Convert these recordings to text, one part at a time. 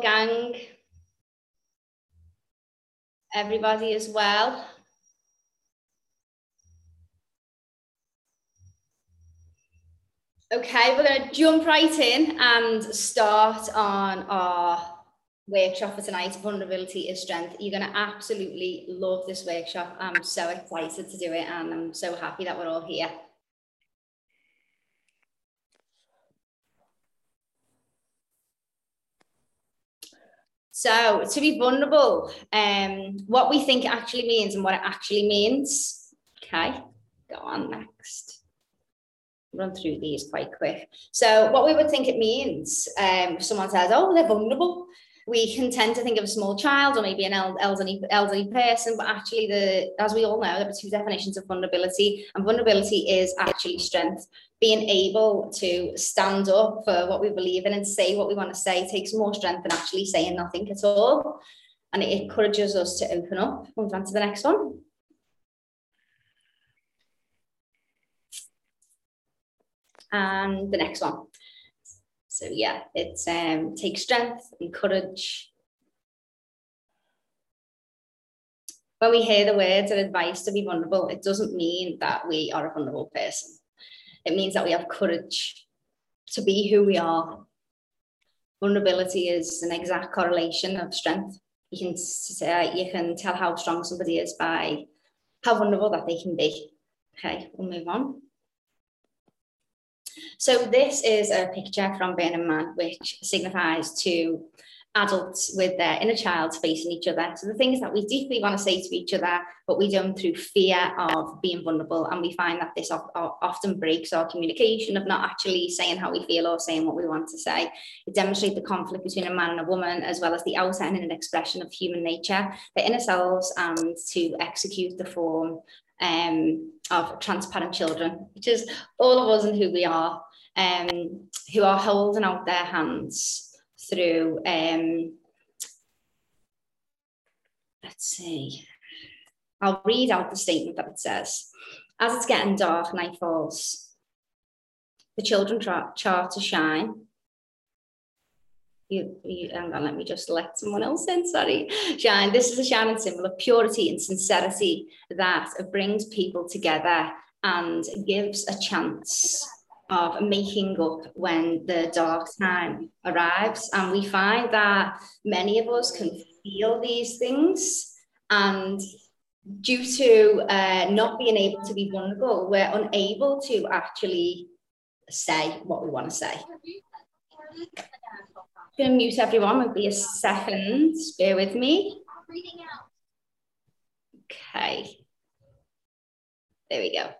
gang? Everybody as well? Okay, we're going to jump right in and start on our workshop for tonight, Vulnerability is Strength. You're going to absolutely love this workshop. I'm so excited to do it and I'm so happy that we're all here. So to be vulnerable, um, what we think it actually means and what it actually means. Okay, go on next run through these quite quick. So what we would think it means, um, if someone says, oh, they're vulnerable, we can tend to think of a small child or maybe an elderly, elderly person, but actually the, as we all know, there are two definitions of vulnerability and vulnerability is actually strength. Being able to stand up for what we believe in and say what we want to say takes more strength than actually saying nothing at all. And it encourages us to open up. Move on to the next one. and the next one. So yeah, it's um, take strength and courage. When we hear the words of advice to be vulnerable, it doesn't mean that we are a vulnerable person. It means that we have courage to be who we are. Vulnerability is an exact correlation of strength. You can say, you can tell how strong somebody is by how vulnerable that they can be. Okay, we'll move on. So this is a picture from Burning Man, which signifies to adults with their inner child facing each other. So the things that we deeply want to say to each other, but we don't through fear of being vulnerable. And we find that this often breaks our communication of not actually saying how we feel or saying what we want to say. It demonstrates the conflict between a man and a woman, as well as the outer and inner expression of human nature, the inner selves, and to execute the form um, of transparent children, which is all of us and who we are um, who are holding out their hands through, um, let's see, I'll read out the statement that it says. As it's getting dark, night falls. The children chart to shine. You, you, hang on, let me just let someone else in, sorry. Shine, this is a shining symbol of purity and sincerity that brings people together and gives a chance of making up when the dark time arrives. And we find that many of us can feel these things. And due to uh, not being able to be vulnerable, we're unable to actually say what we want to say. Going to mute everyone, will be a second. Bear with me. Okay. There we go.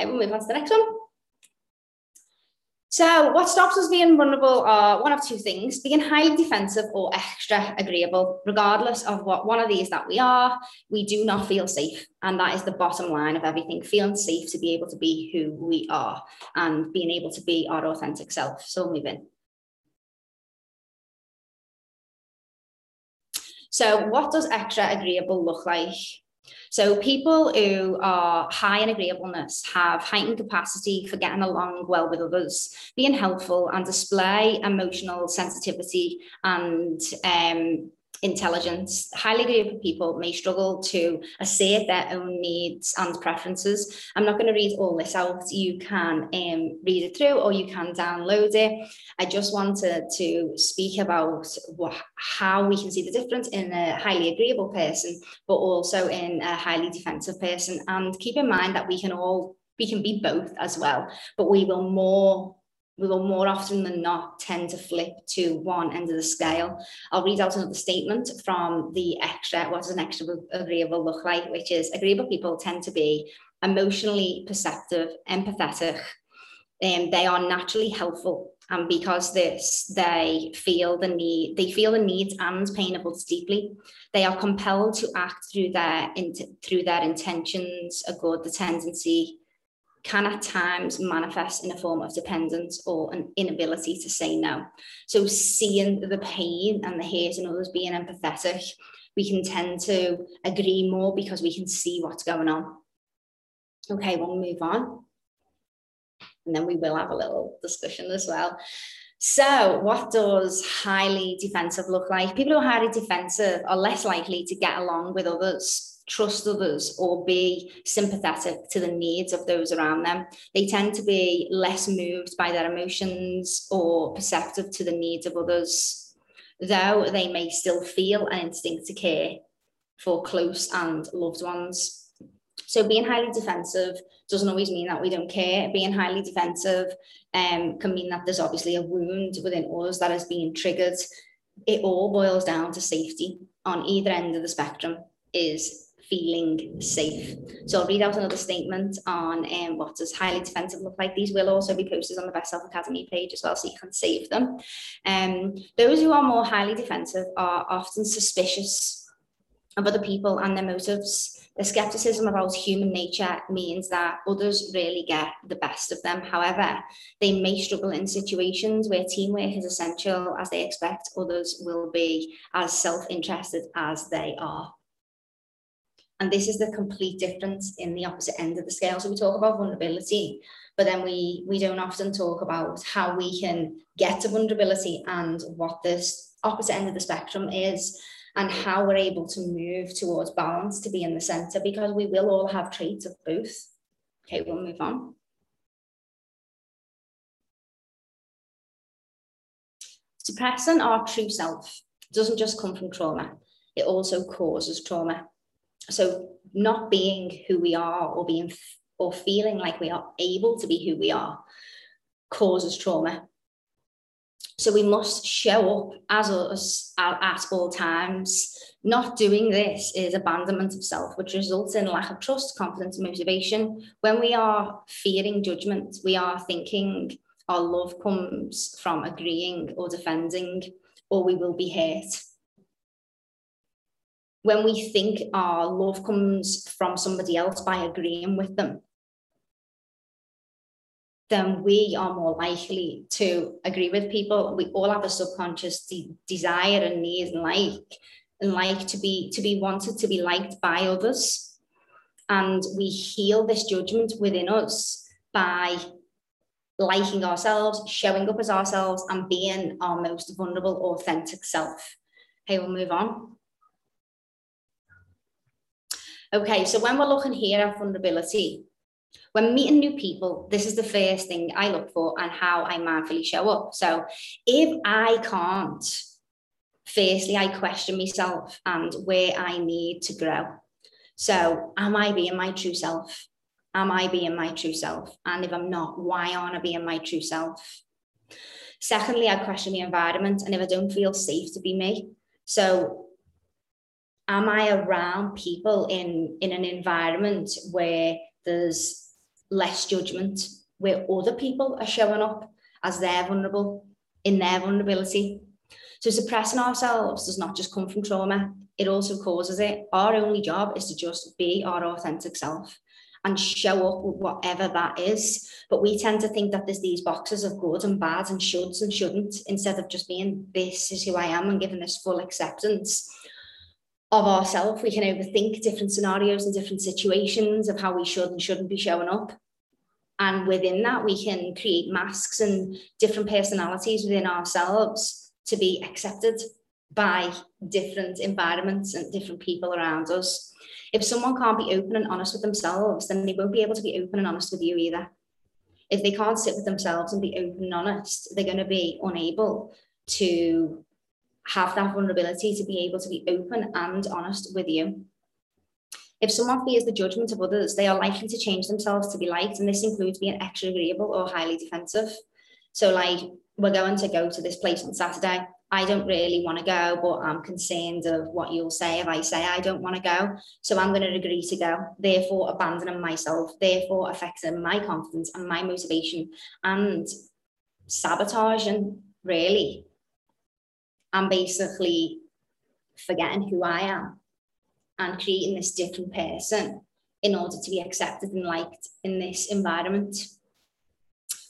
Okay, we'll move on to the next one. So what stops us being vulnerable are one of two things, being highly defensive or extra agreeable. Regardless of what one of these that we are, we do not feel safe. And that is the bottom line of everything, feeling safe to be able to be who we are and being able to be our authentic self. So move in. So what does extra agreeable look like? So people who are high in agreeableness have heightened capacity for getting along well with others, being helpful and display emotional sensitivity and um, intelligence. Highly agreeable people may struggle to assert their own needs and preferences. I'm not going to read all this out. You can um, read it through or you can download it. I just wanted to speak about how we can see the difference in a highly agreeable person, but also in a highly defensive person. And keep in mind that we can all we can be both as well, but we will more will more often than not tend to flip to one end of the scale. I'll read out another statement from the extra, what does an extra agreeable look like, which is agreeable people tend to be emotionally perceptive, empathetic, and um, they are naturally helpful. And because this, they feel the need, they feel the needs and pain of deeply. They are compelled to act through their through their intentions, a good, the tendency can at times manifest in a form of dependence or an inability to say no. So, seeing the pain and the hate in others, being empathetic, we can tend to agree more because we can see what's going on. Okay, we'll move on. And then we will have a little discussion as well. So, what does highly defensive look like? People who are highly defensive are less likely to get along with others, trust others, or be sympathetic to the needs of those around them. They tend to be less moved by their emotions or perceptive to the needs of others, though they may still feel an instinct to care for close and loved ones. So being highly defensive doesn't always mean that we don't care. Being highly defensive um, can mean that there's obviously a wound within us that is being triggered. It all boils down to safety on either end of the spectrum is feeling safe. So I'll read out another statement on um, what does highly defensive look like. These will also be posted on the Best Self Academy page as well, so you can save them. Um, those who are more highly defensive are often suspicious of other people and their motives. The skepticism about human nature means that others really get the best of them. However, they may struggle in situations where teamwork is essential as they expect others will be as self interested as they are. And this is the complete difference in the opposite end of the scale. So we talk about vulnerability, but then we, we don't often talk about how we can get to vulnerability and what this opposite end of the spectrum is and how we're able to move towards balance to be in the center because we will all have traits of both. Okay, we'll move on. Suppressing our true self doesn't just come from trauma, it also causes trauma. So, not being who we are or being or feeling like we are able to be who we are causes trauma. So we must show up as us at all times. Not doing this is abandonment of self, which results in lack of trust, confidence, and motivation. When we are fearing judgment, we are thinking our love comes from agreeing or defending, or we will be hurt. When we think our love comes from somebody else by agreeing with them, then we are more likely to agree with people. We all have a subconscious de- desire and need and like and like to be to be wanted to be liked by others. And we heal this judgment within us by liking ourselves, showing up as ourselves, and being our most vulnerable, authentic self. Okay, we'll move on. Okay, so when we're looking here at vulnerability, when meeting new people, this is the first thing I look for and how I mindfully show up. So if I can't, firstly, I question myself and where I need to grow. So am I being my true self? Am I being my true self? And if I'm not, why aren't I being my true self? Secondly, I question the environment and if I don't feel safe to be me. So am I around people in, in an environment where there's less judgment where other people are showing up as they're vulnerable in their vulnerability. So suppressing ourselves does not just come from trauma, it also causes it. Our only job is to just be our authentic self and show up with whatever that is. But we tend to think that there's these boxes of good and bad and shoulds and shouldn't instead of just being this is who I am and giving this full acceptance of ourselves. We can overthink different scenarios and different situations of how we should and shouldn't be showing up. And within that, we can create masks and different personalities within ourselves to be accepted by different environments and different people around us. If someone can't be open and honest with themselves, then they won't be able to be open and honest with you either. If they can't sit with themselves and be open and honest, they're going to be unable to have that vulnerability to be able to be open and honest with you. If someone fears the judgment of others, they are likely to change themselves to be liked, and this includes being extra agreeable or highly defensive. So, like, we're going to go to this place on Saturday. I don't really want to go, but I'm concerned of what you'll say if I say I don't want to go. So I'm going to agree to go, therefore abandoning myself, therefore affecting my confidence and my motivation and sabotaging, really. I'm basically forgetting who I am and creating this different person in order to be accepted and liked in this environment.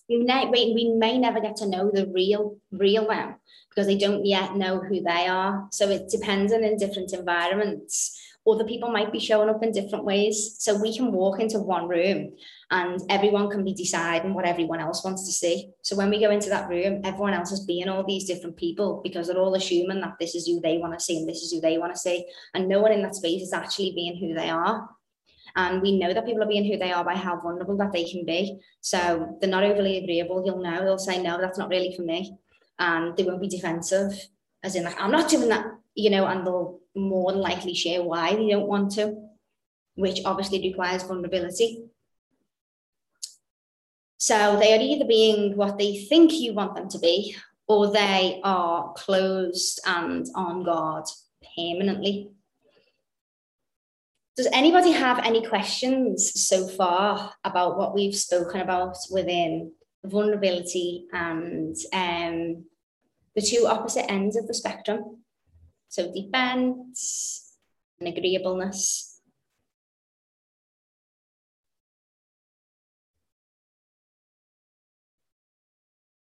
We may, we may never get to know the real, real them because they don't yet know who they are. So it depends on in different environments other people might be showing up in different ways. So we can walk into one room and everyone can be deciding what everyone else wants to see. So when we go into that room, everyone else is being all these different people because they're all assuming that this is who they want to see and this is who they want to see. And no one in that space is actually being who they are. And we know that people are being who they are by how vulnerable that they can be. So they're not overly agreeable. You'll know, they'll say, no, that's not really for me. And they won't be defensive, as in, like, I'm not doing that, you know, and they'll more than likely share why they don't want to, which obviously requires vulnerability. So they are either being what they think you want them to be, or they are closed and on guard permanently. Does anybody have any questions so far about what we've spoken about within vulnerability and um, the two opposite ends of the spectrum? So defense and agreeableness.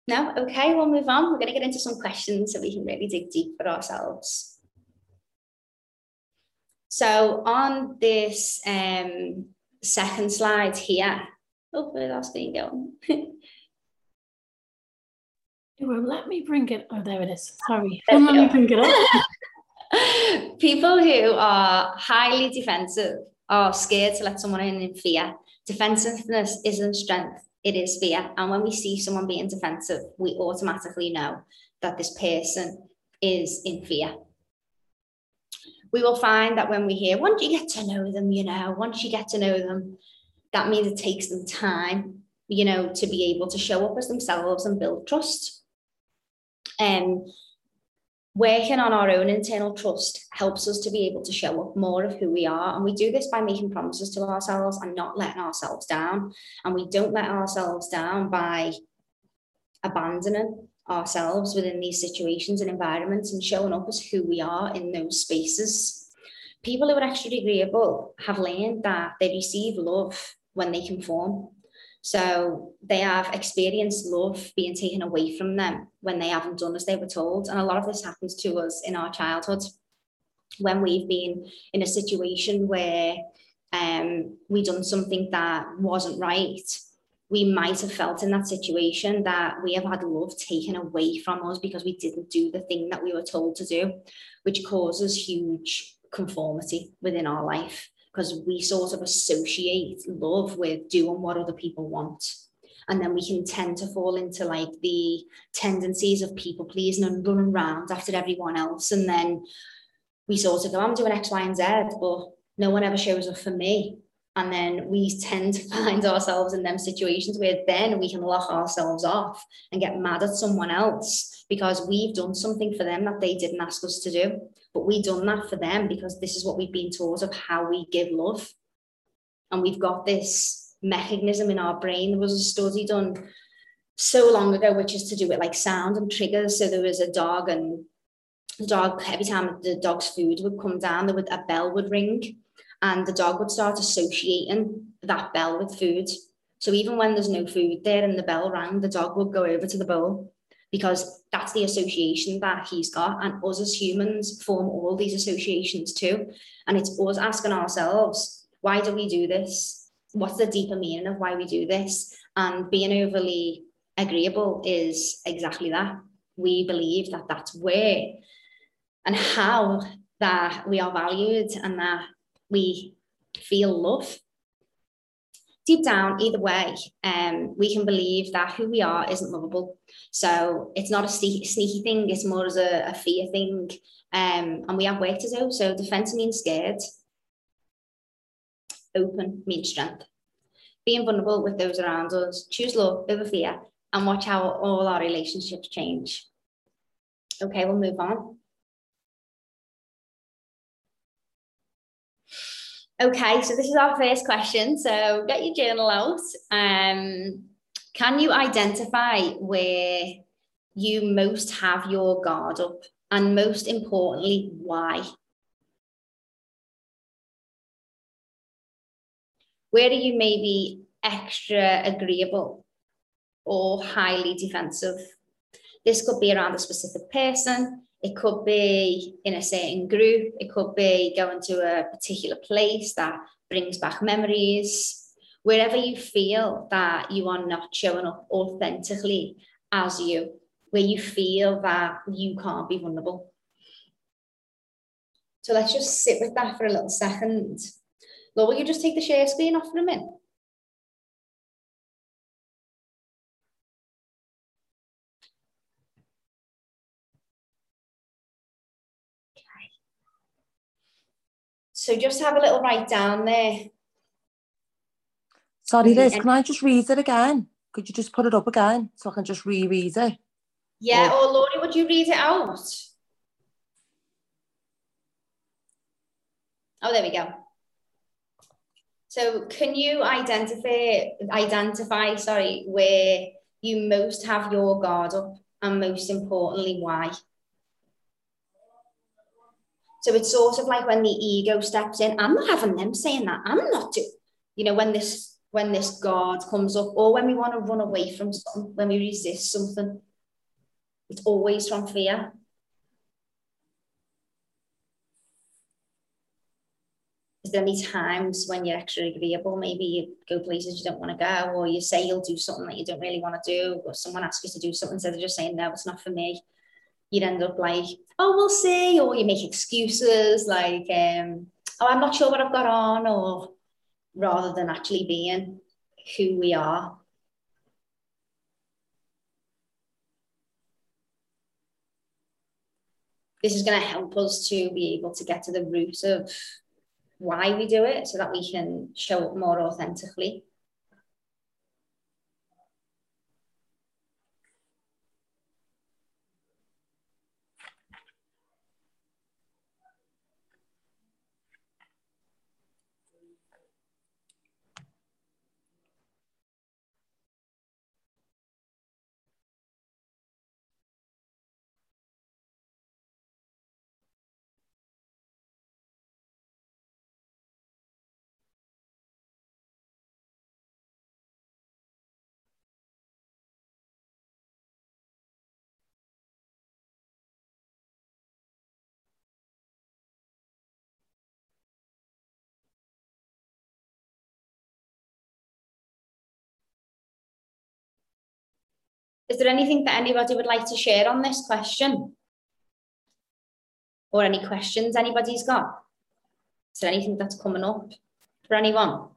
No? Okay, we'll move on. We're going to get into some questions so we can really dig deep for ourselves. So on this um, second slide here, oh, where that's been going? it won't let me bring it. Oh, there it is. Sorry, it won't let me bring it up. People who are highly defensive are scared to let someone in in fear. Defensiveness isn't strength, it is fear. And when we see someone being defensive, we automatically know that this person is in fear we will find that when we hear, once you get to know them, you know, once you get to know them, that means it takes them time, you know, to be able to show up as themselves and build trust. Um, working on our own internal trust helps us to be able to show up more of who we are. And we do this by making promises to ourselves and not letting ourselves down. And we don't let ourselves down by abandoning ourselves within these situations and environments and showing up as who we are in those spaces. People who are extra agreeable have learned that they receive love when they conform. So they have experienced love being taken away from them when they haven't done as they were told. And a lot of this happens to us in our childhood when we've been in a situation where um, we done something that wasn't right we might have felt in that situation that we have had love taken away from us because we didn't do the thing that we were told to do, which causes huge conformity within our life because we sort of associate love with doing what other people want. And then we can tend to fall into like the tendencies of people pleasing and running around after everyone else. And then we sort of go, I'm doing X, Y, and Z, but no one ever shows up for me. And then we tend to find ourselves in them situations where then we can lock ourselves off and get mad at someone else because we've done something for them that they didn't ask us to do. But we've done that for them because this is what we've been taught of how we give love. And we've got this mechanism in our brain. There was a study done so long ago, which is to do with like sound and triggers. So there was a dog and the dog, every time the dog's food would come down, there would a bell would ring and the dog would start associating that bell with food. So even when there's no food there and the bell rang, the dog would go over to the bowl because that's the association that he's got. And us as humans form all these associations too. And it's us asking ourselves, why do we do this? What's the deeper meaning of why we do this? And being overly agreeable is exactly that. We believe that that's where and how that we are valued and that we feel love. Deep down, either way, um, we can believe that who we are isn't lovable. So it's not a sneaky thing, it's more as a, a fear thing. Um, and we have work to do. So defense means scared, open means strength. Being vulnerable with those around us, choose love over fear, and watch how all our relationships change. Okay, we'll move on. Okay, so this is our first question. So get your journal out. Um, can you identify where you most have your guard up? And most importantly, why? Where are you maybe extra agreeable or highly defensive? This could be around a specific person, It could be in a certain group. It could be going to a particular place that brings back memories. Wherever you feel that you are not showing up authentically as you, where you feel that you can't be vulnerable. So let's just sit with that for a little second. Laura, will you just take the share screen off for a minute? So just have a little write down there. Sorry, Liz, can I just read it again? Could you just put it up again so I can just reread it? Yeah, or, or Laurie, would you read it out? Oh, there we go. So can you identify identify, sorry, where you most have your guard up and most importantly, why? So it's sort of like when the ego steps in, I'm not having them saying that. I'm not doing, you know, when this when this guard comes up, or when we want to run away from something, when we resist something, it's always from fear. Is there any times when you're extra agreeable? Maybe you go places you don't want to go, or you say you'll do something that you don't really want to do, or someone asks you to do something instead of just saying, no, it's not for me you'd end up like, oh, we'll see, or you make excuses like, um, oh, I'm not sure what I've got on, or rather than actually being who we are. This is going to help us to be able to get to the root of why we do it so that we can show up more authentically. Is there anything that anybody would like to share on this question? Or any questions anybody's got? Is there anything that's coming up for anyone?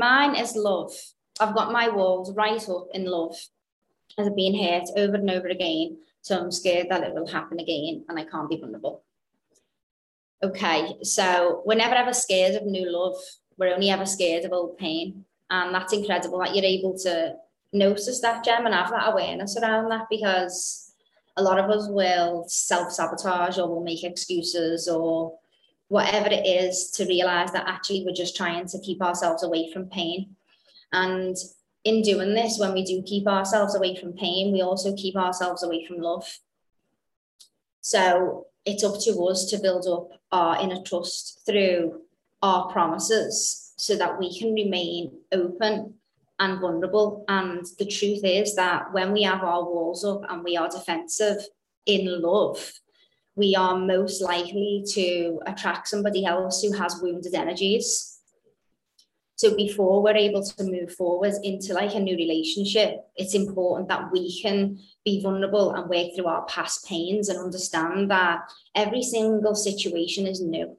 Mine is love. I've got my walls right up in love as I've been hurt over and over again. So I'm scared that it will happen again and I can't be vulnerable. Okay, so we're never ever scared of new love. We're only ever scared of old pain. And that's incredible that you're able to notice that, Gem, and have that awareness around that because a lot of us will self sabotage or will make excuses or whatever it is to realize that actually we're just trying to keep ourselves away from pain. And in doing this, when we do keep ourselves away from pain, we also keep ourselves away from love. So it's up to us to build up our inner trust through our promises so that we can remain open and vulnerable. And the truth is that when we have our walls up and we are defensive in love, we are most likely to attract somebody else who has wounded energies. So before we're able to move forward into like a new relationship, it's important that we can be vulnerable and work through our past pains and understand that every single situation is new.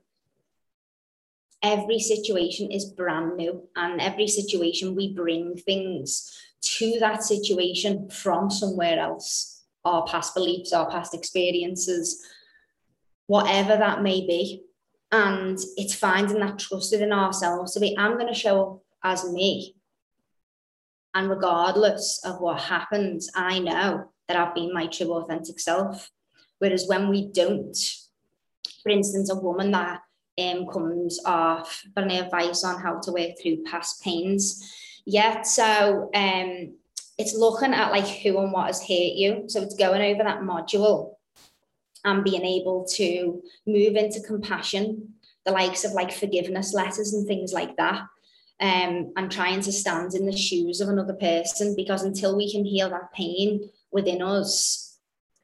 Every situation is brand new, and every situation we bring things to that situation from somewhere else. Our past beliefs, our past experiences, whatever that may be. And it's finding that trust within ourselves to be, I'm going to show up as me. And regardless of what happens, I know that I've been my true authentic self. Whereas when we don't, for instance, a woman that um, comes off for any advice on how to work through past pains. Yeah, so um, it's looking at like who and what has hurt you. So it's going over that module and being able to move into compassion, the likes of like forgiveness letters and things like that. Um, and trying to stand in the shoes of another person because until we can heal that pain within us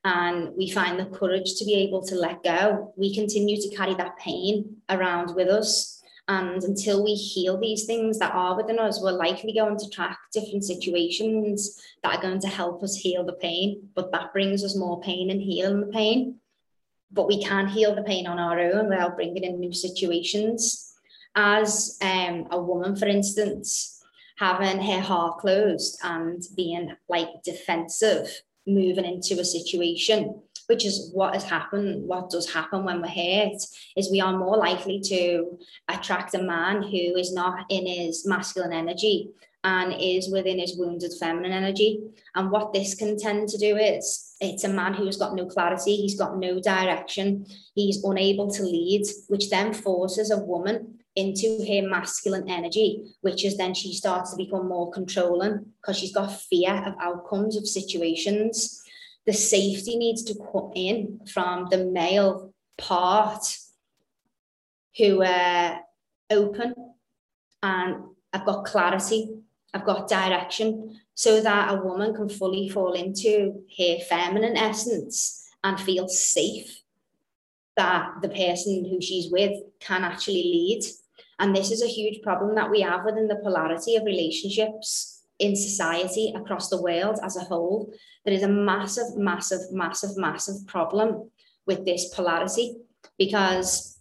and we find the courage to be able to let go, we continue to carry that pain around with us. And until we heal these things that are within us, we're likely going to track different situations that are going to help us heal the pain. But that brings us more pain and healing the pain. But we can't heal the pain on our own without bringing in new situations. As um, a woman, for instance, having her heart closed and being like defensive moving into a situation which is what has happened what does happen when we're hurt is we are more likely to attract a man who is not in his masculine energy and is within his wounded feminine energy and what this can tend to do is it's a man who's got no clarity he's got no direction he's unable to lead which then forces a woman into her masculine energy, which is then she starts to become more controlling because she's got fear of outcomes of situations. The safety needs to come in from the male part who are open and I've got clarity, I've got direction, so that a woman can fully fall into her feminine essence and feel safe that the person who she's with can actually lead and this is a huge problem that we have within the polarity of relationships in society across the world as a whole. There is a massive, massive, massive, massive problem with this polarity because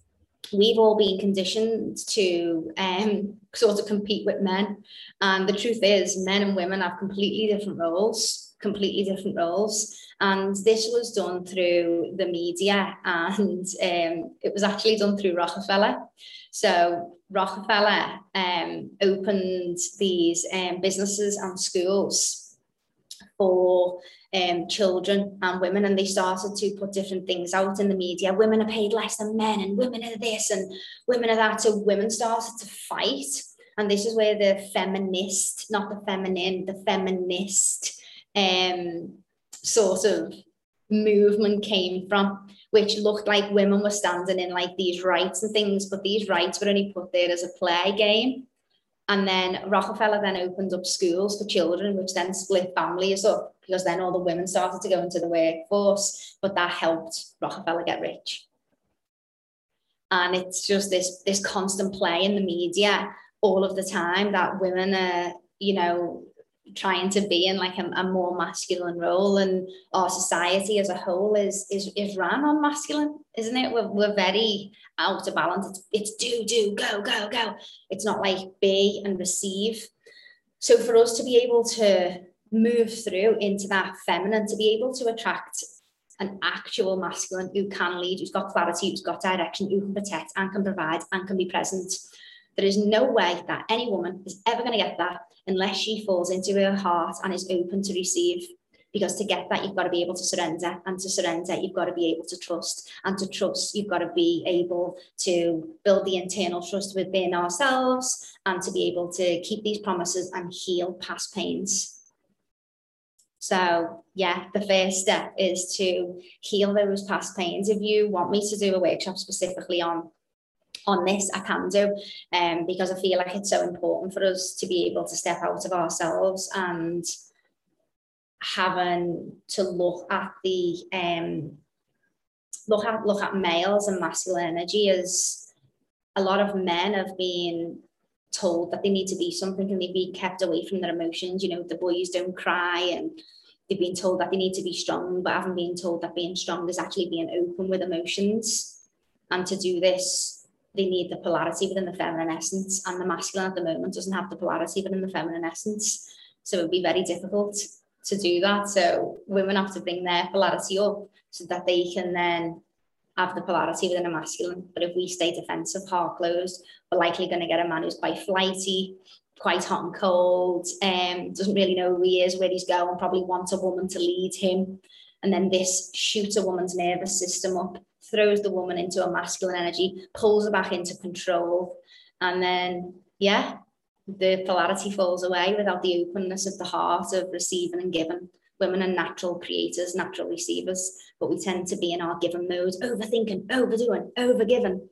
we've all been conditioned to um, sort of compete with men. And the truth is, men and women have completely different roles, completely different roles. And this was done through the media, and um, it was actually done through Rockefeller. So Rockefeller um, opened these um, businesses and schools for um, children and women, and they started to put different things out in the media. Women are paid less than men, and women are this, and women are that. So women started to fight, and this is where the feminist, not the feminine, the feminist um, sort of movement came from which looked like women were standing in like these rights and things, but these rights were only put there as a play game. And then Rockefeller then opened up schools for children, which then split families up because then all the women started to go into the workforce, but that helped Rockefeller get rich. And it's just this, this constant play in the media all of the time that women are, you know, trying to be in like a, a, more masculine role and our society as a whole is is is ran on masculine isn't it? We're, we're very out of balance. It's, it's do do go go go. It's not like be and receive. So for us to be able to move through into that feminine to be able to attract an actual masculine who can lead who's got clarity who's got direction who can protect and can provide and can be present there is no way that any woman is ever going to get that unless she falls into her heart and is open to receive. Because to get that, you've got to be able to surrender. And to surrender, you've got to be able to trust. And to trust, you've got to be able to build the internal trust within ourselves and to be able to keep these promises and heal past pains. So, yeah, the first step is to heal those past pains. If you want me to do a workshop specifically on on this I can do um, because I feel like it's so important for us to be able to step out of ourselves and having to look at the um, look at look at males and masculine energy as a lot of men have been told that they need to be something and they be kept away from their emotions. You know the boys don't cry and they've been told that they need to be strong but haven't been told that being strong is actually being open with emotions. And to do this they need the polarity within the feminine essence, and the masculine at the moment doesn't have the polarity within the feminine essence. So it would be very difficult to do that. So women have to bring their polarity up so that they can then have the polarity within a masculine. But if we stay defensive, heart closed, we're likely going to get a man who's quite flighty, quite hot and cold, um, doesn't really know who he is, where he's going, probably wants a woman to lead him. And then this shoots a woman's nervous system up throws the woman into a masculine energy, pulls her back into control. And then, yeah, the polarity falls away without the openness of the heart of receiving and giving. Women are natural creators, natural receivers, but we tend to be in our given mode, overthinking, overdoing, overgiving.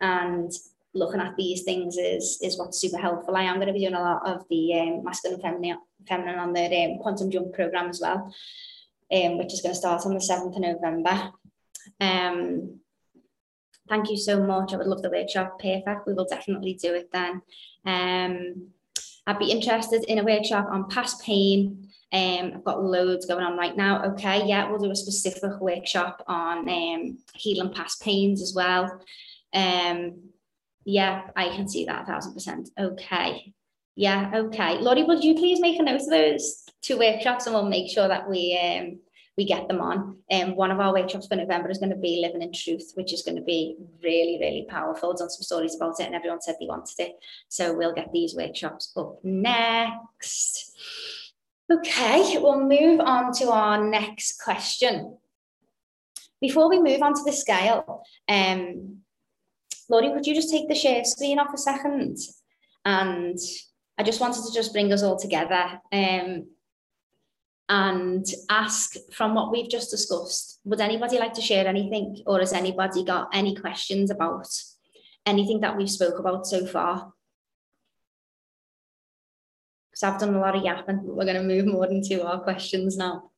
And looking at these things is is what's super helpful. I am going to be doing a lot of the um, masculine feminine, feminine on the um, quantum jump program as well, um, which is going to start on the 7th of November. Um, thank you so much. I would love the workshop. Perfect. We will definitely do it then. Um, I'd be interested in a workshop on past pain. Um, I've got loads going on right now. Okay, yeah, we'll do a specific workshop on um, healing past pains as well. Um, yeah, I can see that a thousand percent. Okay. Yeah, okay. Laurie, would you please make a note of those two workshops and we'll make sure that we um we get them on. And um, one of our workshops for November is going to be Living in Truth, which is going to be really, really powerful. I've done some stories about it and everyone said they wanted it. So we'll get these workshops up next. Okay, we'll move on to our next question. Before we move on to the scale, um, Laurie, would you just take the share screen off a second? And I just wanted to just bring us all together. Um, and ask from what we've just discussed, would anybody like to share anything or has anybody got any questions about anything that we've spoke about so far? Because I've done a lot of yapping, but we're going to move more into our questions now.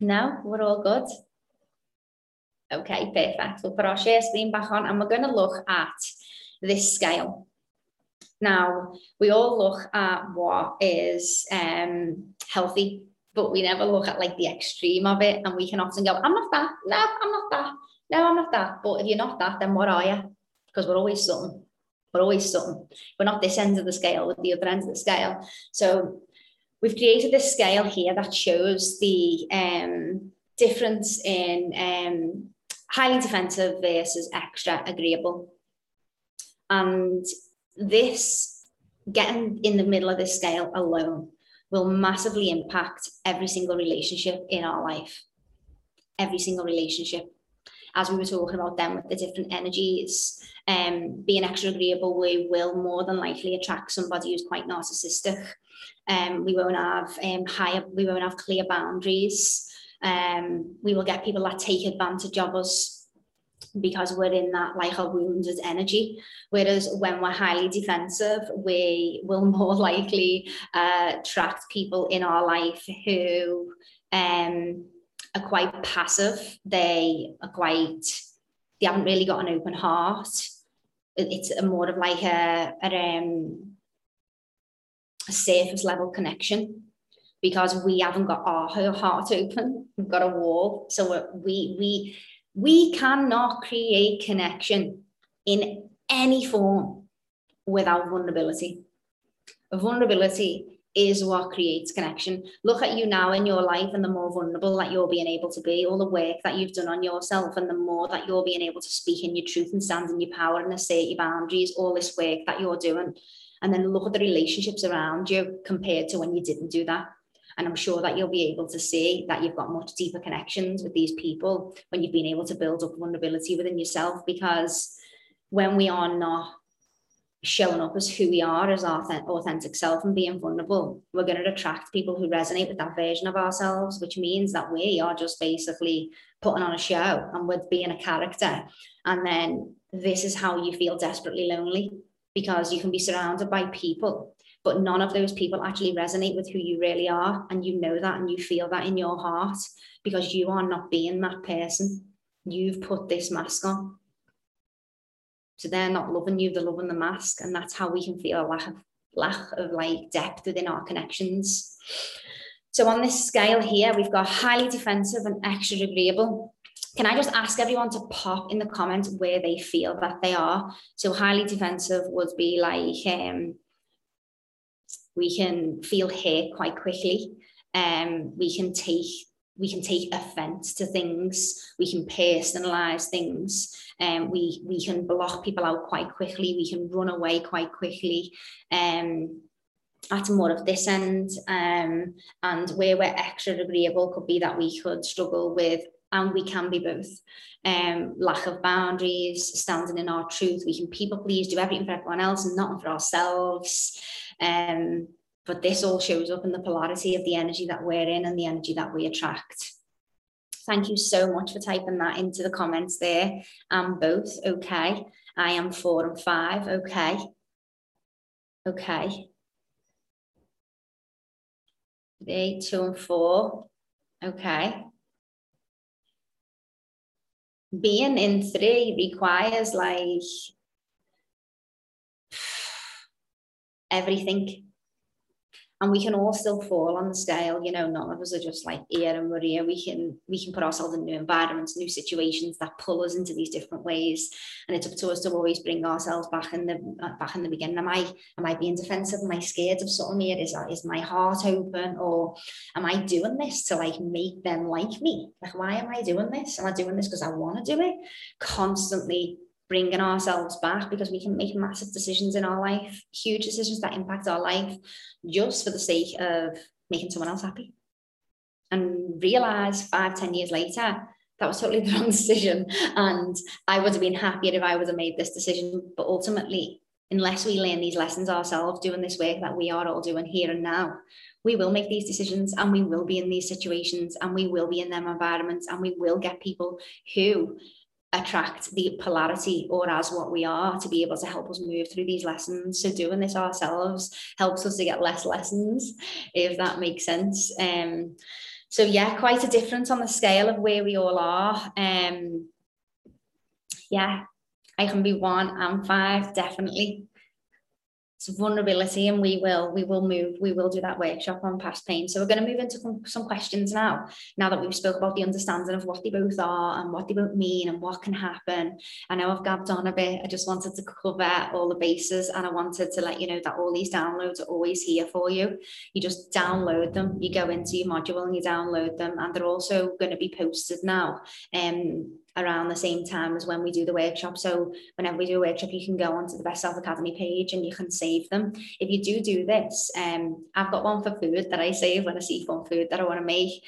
No, we're all good. Okay, perfect. We'll put our share screen back on and we're going to look at this scale. Now, we all look at what is um, healthy, but we never look at like the extreme of it. And we can often go, I'm not that. No, I'm not that. No, I'm not that. But if you're not that, then what are you? Because we're always something. We're always something. We're not this end of the scale, with the other end of the scale. So we've created this scale here that shows the um, difference in um, highly defensive versus extra agreeable. And this getting in the middle of this scale alone will massively impact every single relationship in our life. Every single relationship. As we were talking about them with the different energies, um, being extra agreeable, we will more than likely attract somebody who's quite narcissistic. Um, we won't have um, higher, we won't have clear boundaries. Um, we will get people that take advantage of us because we're in that like a wounded energy. Whereas when we're highly defensive, we will more likely uh, attract people in our life who um, are quite passive. They are quite, they haven't really got an open heart. It's a more of like a, a, um, a surface level connection because we haven't got our heart open. We've got a wall. So we we we cannot create connection in any form without vulnerability. Vulnerability is what creates connection. Look at you now in your life, and the more vulnerable that you're being able to be, all the work that you've done on yourself, and the more that you're being able to speak in your truth and stand in your power and assert your boundaries, all this work that you're doing. And then look at the relationships around you compared to when you didn't do that. And I'm sure that you'll be able to see that you've got much deeper connections with these people when you've been able to build up vulnerability within yourself. Because when we are not showing up as who we are as our authentic self and being vulnerable, we're going to attract people who resonate with that version of ourselves, which means that we are just basically putting on a show and we're being a character. And then this is how you feel desperately lonely because you can be surrounded by people but none of those people actually resonate with who you really are and you know that and you feel that in your heart because you are not being that person. You've put this mask on. So they're not loving you they're loving the mask and that's how we can feel a lack of lack of like depth within our connections. So on this scale here we've got highly defensive and extra agreeable. Can I just ask everyone to pop in the comments where they feel that they are? So highly defensive would be like um, we can feel hurt quite quickly. Um, we can take we can take offense to things. We can personalize things. Um, we we can block people out quite quickly. We can run away quite quickly. Um, at more of this end. Um, and where we're extra agreeable could be that we could struggle with, and we can be both. Um, lack of boundaries, standing in our truth. We can people please, do everything for everyone else and not for ourselves. Um, but this all shows up in the polarity of the energy that we're in and the energy that we attract. Thank you so much for typing that into the comments there. I'm both okay. I am four and five. Okay. Okay. Three, two, and four. Okay. Being in three requires like everything. And we can all still fall on the scale you know none of us are just like here and Maria we can we can put ourselves in new environments new situations that pull us into these different ways. And it's up to us to always bring ourselves back in the uh, back in the beginning. Am I am I being defensive? Am I scared of something here? Is is my heart open? Or am I doing this to like make them like me? Like why am I doing this? Am I doing this because I want to do it? Constantly bringing ourselves back because we can make massive decisions in our life, huge decisions that impact our life just for the sake of making someone else happy. And realize five, ten years later, that was totally the wrong decision. And I would have been happier if I would have made this decision. But ultimately, unless we learn these lessons ourselves, doing this work that we are all doing here and now, we will make these decisions and we will be in these situations and we will be in them environments and we will get people who attract the polarity or as what we are to be able to help us move through these lessons. So doing this ourselves helps us to get less lessons, if that makes sense. Um, so yeah, quite a difference on the scale of where we all are. Um, yeah, I can be one and five, definitely vulnerability and we will we will move we will do that workshop on past pain. So we're going to move into some questions now now that we've spoke about the understanding of what they both are and what they both mean and what can happen. I know i've gabbed on a bit i just wanted to cover all the bases and i wanted to let you know that all these downloads are always here for you. You just download them you go into your module and you download them and they're also going to be posted now. Um around the same time as when we do the workshop. So whenever we do a workshop, you can go onto the Best Self Academy page and you can save them. If you do do this, um, I've got one for food that I save when I see fun food that I want to make.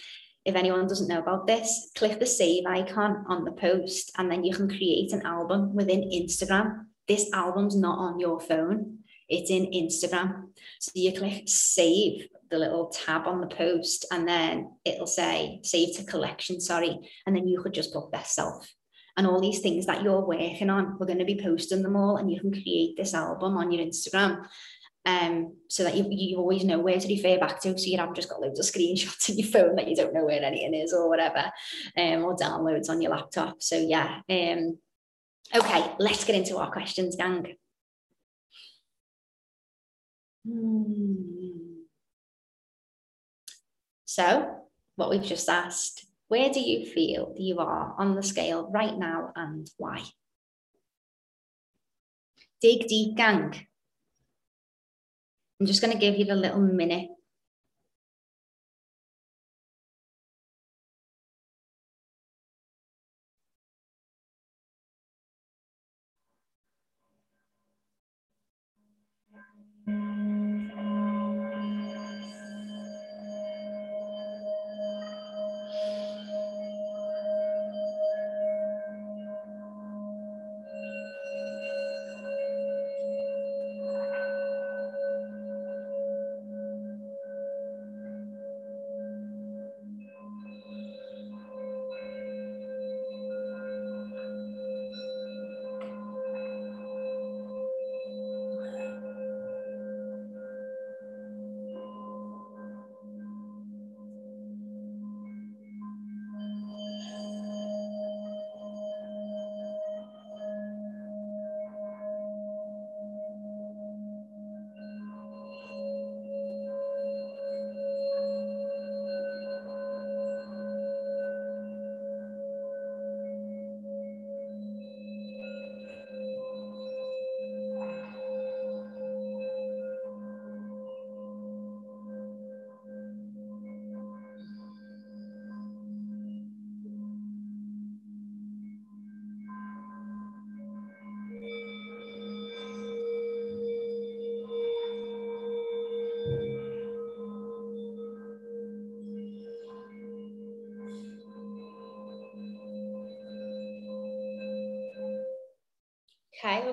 If anyone doesn't know about this, click the save icon on the post and then you can create an album within Instagram. This album's not on your phone, it's in Instagram. So you click save the little tab on the post and then it'll say save to collection, sorry. And then you could just put best self. And all these things that you're working on, we're going to be posting them all and you can create this album on your Instagram. Um, so that you, you always know where to refer back to. So you haven't just got loads of screenshots in your phone that you don't know where anything is or whatever, um, or downloads on your laptop. So yeah. Um, okay, let's get into our questions, gang. Hmm. So, what we've just asked, where do you feel you are on the scale right now and why? Dig deep, gang. I'm just going to give you a little minute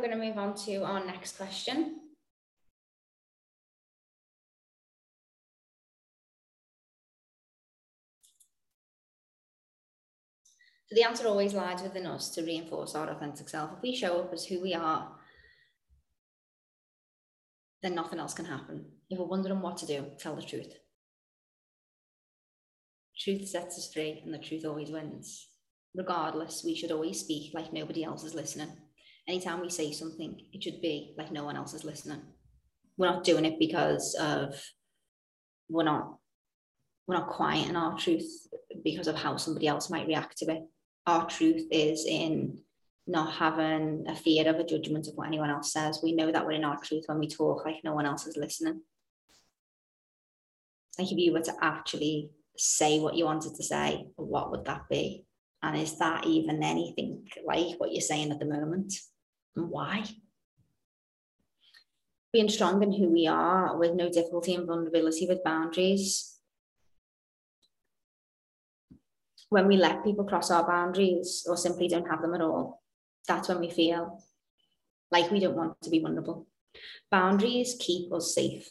we're going to move on to our next question. So the answer always lies within us to reinforce our authentic self. If we show up as who we are, then nothing else can happen. If we're wondering what to do, tell the truth. Truth sets us free, and the truth always wins. Regardless, we should always speak like nobody else is listening. Anytime we say something, it should be like no one else is listening. We're not doing it because of we're not we're not quiet in our truth because of how somebody else might react to it our truth is in not having a fear of a judgment of what anyone else says. We know that we're in our truth when we talk like no one else is listening. Like if you were to actually say what you wanted to say, what would that be? And is that even anything like what you're saying at the moment? Why? Being strong in who we are with no difficulty and vulnerability with boundaries when we let people cross our boundaries or simply don't have them at all, that's when we feel like we don't want to be vulnerable. Boundaries keep us safe.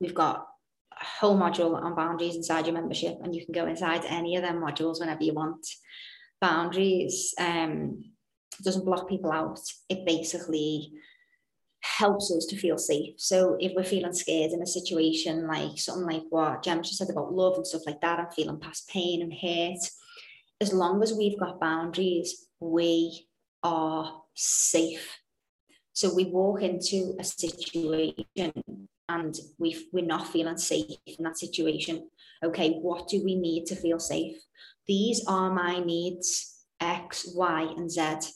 We've got a whole module on boundaries inside your membership, and you can go inside any of them modules whenever you want. Boundaries um, doesn't block people out. It basically helps us to feel safe. So if we're feeling scared in a situation like something like what Gemma just said about love and stuff like that, I'm feeling past pain and hurt, as long as we've got boundaries, we are safe. So we walk into a situation and we we're not feeling safe in that situation. Okay, what do we need to feel safe? These are my needs X, Y, and Z.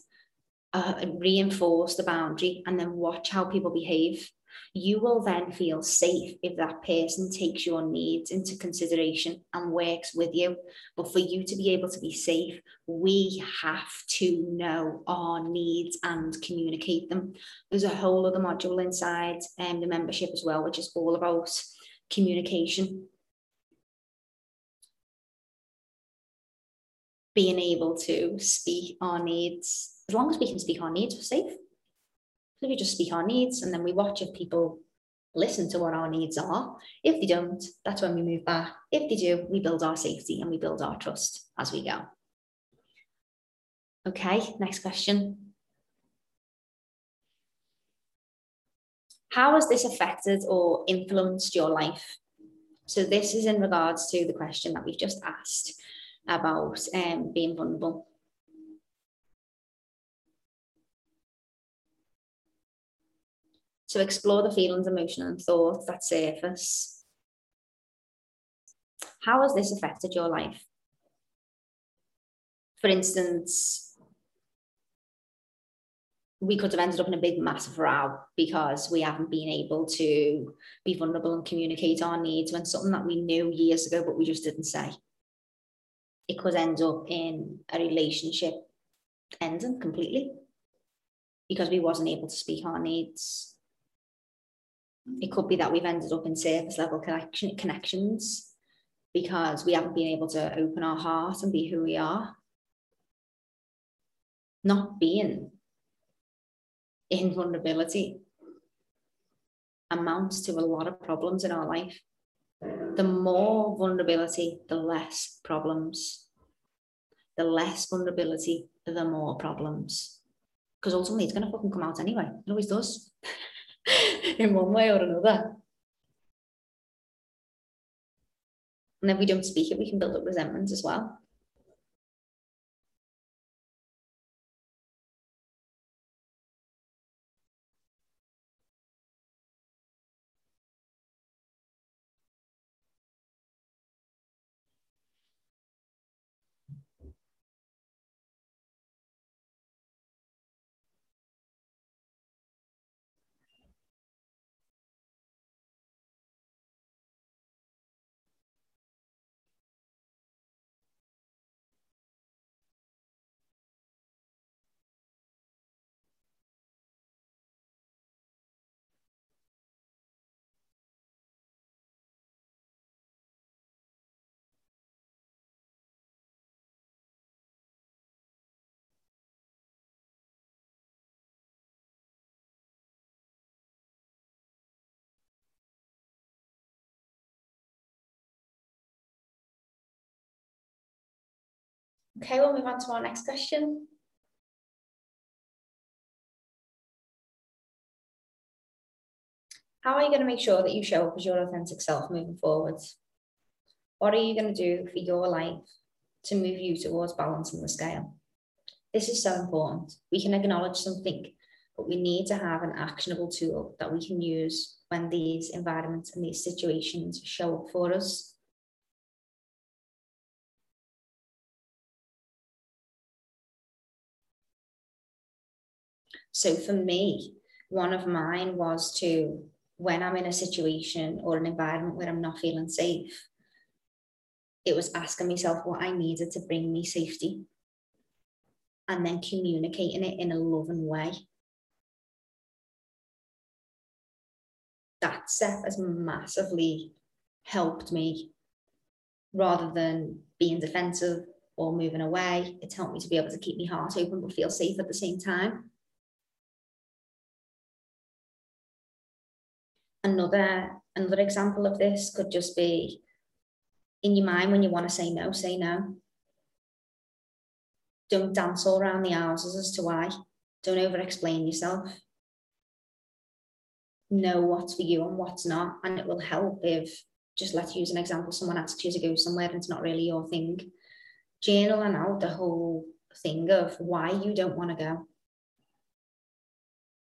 Uh, reinforce the boundary and then watch how people behave you will then feel safe if that person takes your needs into consideration and works with you. But for you to be able to be safe, we have to know our needs and communicate them. There's a whole other module inside um, the membership as well, which is all about communication. Being able to speak our needs, as long as we can speak our needs, we're safe. So we just speak our needs and then we watch if people listen to what our needs are. If they don't, that's when we move back. If they do, we build our safety and we build our trust as we go. Okay, next question. How has this affected or influenced your life? So this is in regards to the question that we've just asked about um, being vulnerable. To explore the feelings, emotions, and thoughts that surface. How has this affected your life? For instance, we could have ended up in a big, massive row because we haven't been able to be vulnerable and communicate our needs when something that we knew years ago, but we just didn't say. It could end up in a relationship ending completely because we wasn't able to speak our needs it could be that we've ended up in surface level connection, connections because we haven't been able to open our heart and be who we are. Not being in vulnerability amounts to a lot of problems in our life. The more vulnerability, the less problems. The less vulnerability, the more problems. Because ultimately, it's going to fucking come out anyway. It always does. one way or another. And if we don't speak it, we can build up resentment as well. Okay, we'll move on to our next question. How are you going to make sure that you show up as your authentic self moving forward? What are you going to do for your life to move you towards balancing the scale? This is so important. We can acknowledge something, but we need to have an actionable tool that we can use when these environments and these situations show up for us. So for me, one of mine was to when I'm in a situation or an environment where I'm not feeling safe, it was asking myself what I needed to bring me safety and then communicating it in a loving way. That step has massively helped me rather than being defensive or moving away. It's helped me to be able to keep my heart open but feel safe at the same time. Another another example of this could just be in your mind when you want to say no, say no. Don't dance all around the houses as to why. Don't over explain yourself. Know what's for you and what's not. And it will help if, just let's use an example, someone asks you to go somewhere and it's not really your thing. Journaling out the whole thing of why you don't want to go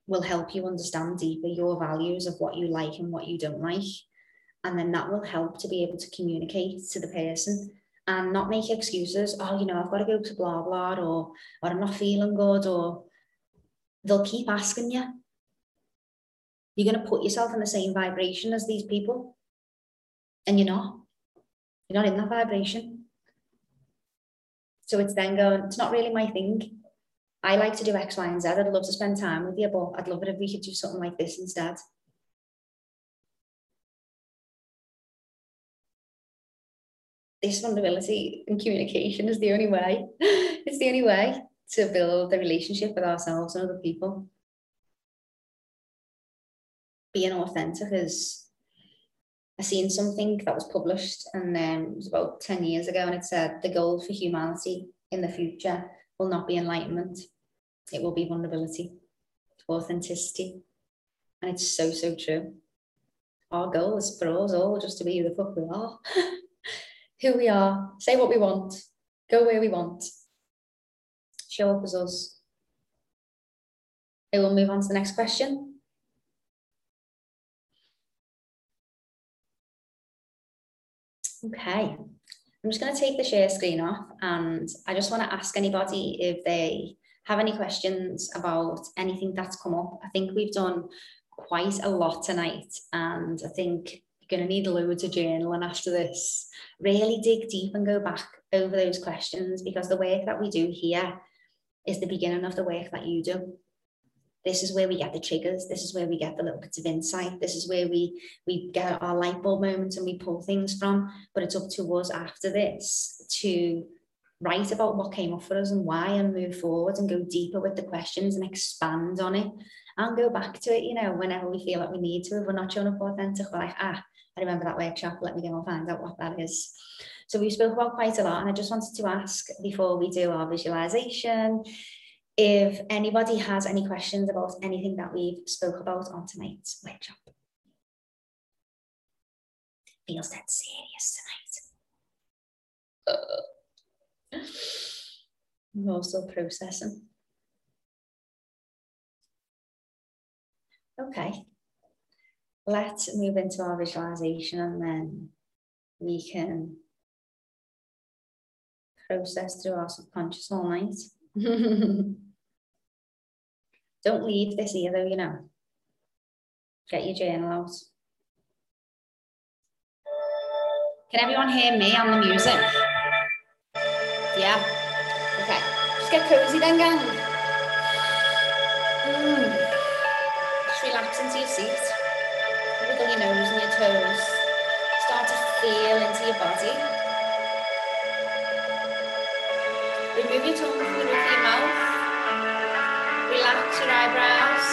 will help you understand deeper your values of what you like and what you don't like. And then that will help to be able to communicate to the person and not make excuses. Oh, you know, I've got to go to blah, blah, or, or I'm not feeling good, or they'll keep asking you. You're going to put yourself in the same vibration as these people. And you're not. You're not in that vibration. So it's then going, it's not really my thing. I like to do X, Y, and Z. I'd love to spend time with you, but I'd love it if we could do something like this instead. This vulnerability and communication is the only way. it's the only way to build the relationship with ourselves and other people. Being authentic is I seen something that was published and um, it was about 10 years ago and it said the goal for humanity in the future will not be enlightenment, it will be vulnerability, authenticity. And it's so, so true. Our goal is for us all just to be who the fuck we are, who we are, say what we want, go where we want, show up as us. Okay, we'll move on to the next question. Okay, I'm just going to take the share screen off and I just want to ask anybody if they have any questions about anything that's come up. I think we've done quite a lot tonight and I think you're going to need loads of journaling after this. Really dig deep and go back over those questions because the work that we do here is the beginning of the work that you do this is where we get the triggers this is where we get the little bits of insight this is where we we get our light bulb moments and we pull things from but it's up to us after this to write about what came up for us and why and move forward and go deeper with the questions and expand on it and go back to it you know whenever we feel like we need to if we're not showing up authentic we're like ah I remember that workshop let me go and find out what that is so we spoke about quite a lot and I just wanted to ask before we do our visualization if anybody has any questions about anything that we've spoke about on tonight's workshop. Feels that serious tonight. Uh, I'm also processing. Okay, let's move into our visualization and then we can process through our subconscious all night. Don't leave this either, you know. Get your journal out. Can everyone hear me on the music? Yeah? Okay. Just get cozy then, gang. Mm. Just relax into your seat. Wiggle your nose and your toes. Start to feel into your body. Remove your tongue from the roof of your mouth. Relax your eyebrows.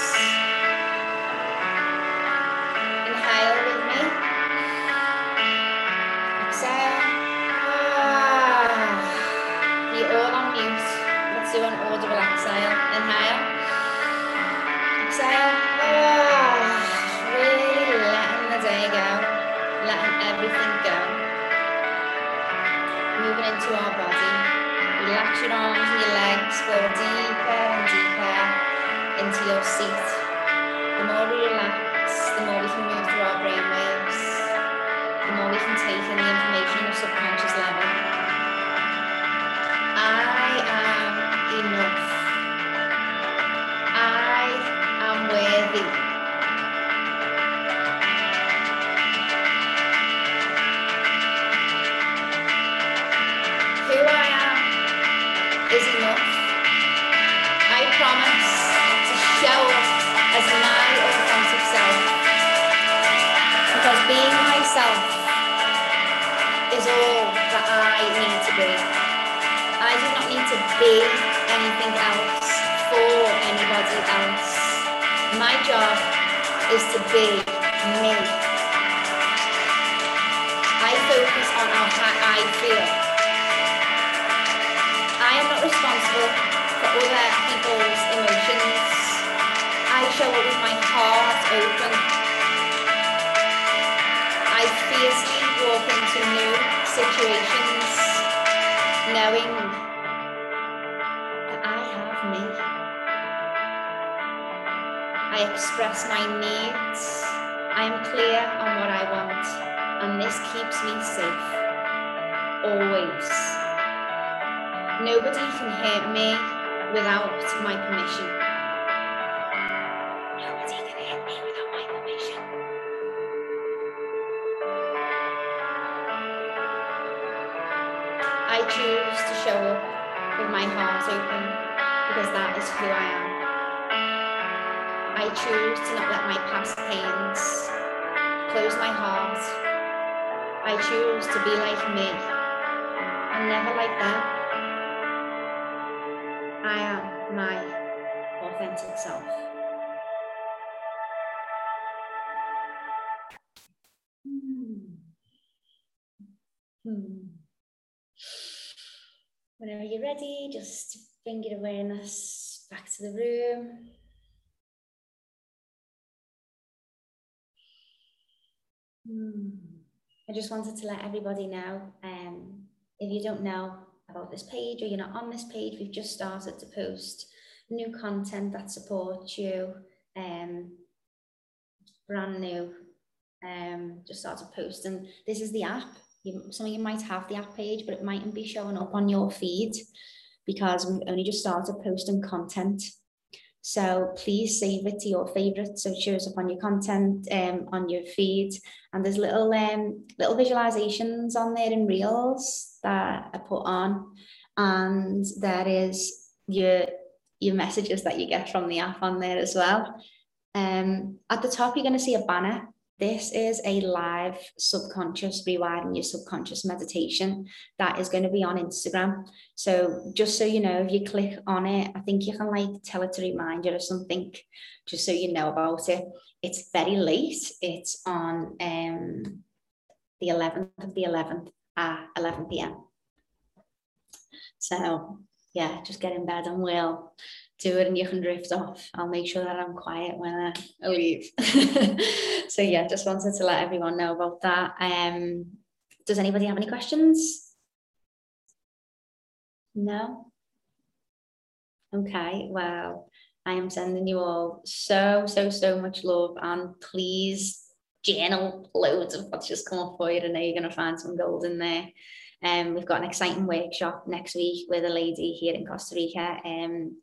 Inhale into our body. Relax your arms and your legs. Go deeper and deeper into your seat. The more we relax, the more we can move through our brain waves. The more we can take in the information on a subconscious level. I am enough. I am worthy. Promise to show up as my authentic self. Because being myself is all that I need to be. I do not need to be anything else for anybody else. My job is to be me. I focus on how I feel. I am not responsible other people's emotions. I show up with my heart open. I fiercely walk into new situations knowing that I have me. I express my needs. I am clear on what I want, and this keeps me safe. Always. Nobody can hurt me without my permission. Nobody can hurt me without my permission. I choose to show up with my heart open because that is who I am. I choose to not let my past pains close my heart. I choose to be like me and never like them. My authentic self. Hmm. Hmm. Whenever you're ready, just bring your awareness back to the room. Hmm. I just wanted to let everybody know um, if you don't know about this page or you're not on this page, we've just started to post new content that supports you. Um, brand new. Um, just started posting. This is the app. You, some of you might have the app page, but it mightn't be showing up on your feed because we've only just started posting content. So please save it to your favorites so it shows up on your content, um, on your feed. And there's little um, little visualizations on there in Reels that I put on. And there is your your messages that you get from the app on there as well. Um, at the top, you're going to see a banner. This is a live subconscious rewiring your subconscious meditation that is going to be on Instagram. So just so you know, if you click on it, I think you can like tell it to remind you or something, just so you know about it. It's very late. It's on um, the 11th of the 11th at 11 p.m. So yeah, just get in bed and we'll do it and you can drift off. I'll make sure that I'm quiet when I leave. so yeah, just wanted to let everyone know about that. Um, does anybody have any questions? No? Okay, well, I am sending you all so, so, so much love and please journal loads of what's just come up for you. I know you're going to find some gold in there. Um, we've got an exciting workshop next week with a lady here in Costa Rica. Um,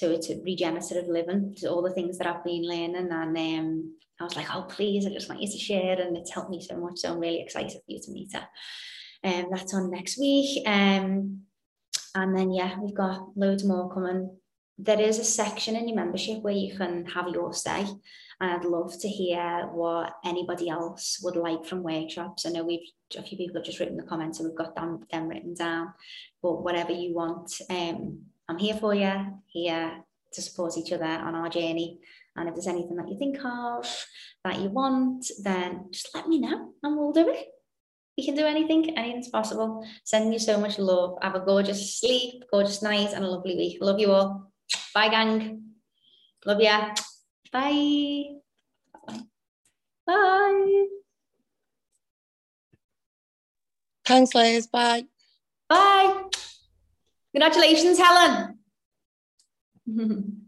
it's a regenerative living, to all the things that I've been learning. And um, I was like, oh, please, I just want you to share. And it's helped me so much. So I'm really excited for you to meet her. Um, that's on next week. Um, and then, yeah, we've got loads more coming. There is a section in your membership where you can have your say. And I'd love to hear what anybody else would like from workshops. I know we've a few people have just written the comments and we've got them, them written down. But whatever you want, um, I'm here for you, here to support each other on our journey. And if there's anything that you think of that you want, then just let me know and we'll do it. we can do anything, anything's possible. Sending you so much love. Have a gorgeous sleep, gorgeous night, and a lovely week. Love you all. Bye, gang. Love ya. Bye. Bye. Thanks, Liz. Bye. Bye. Congratulations, Helen.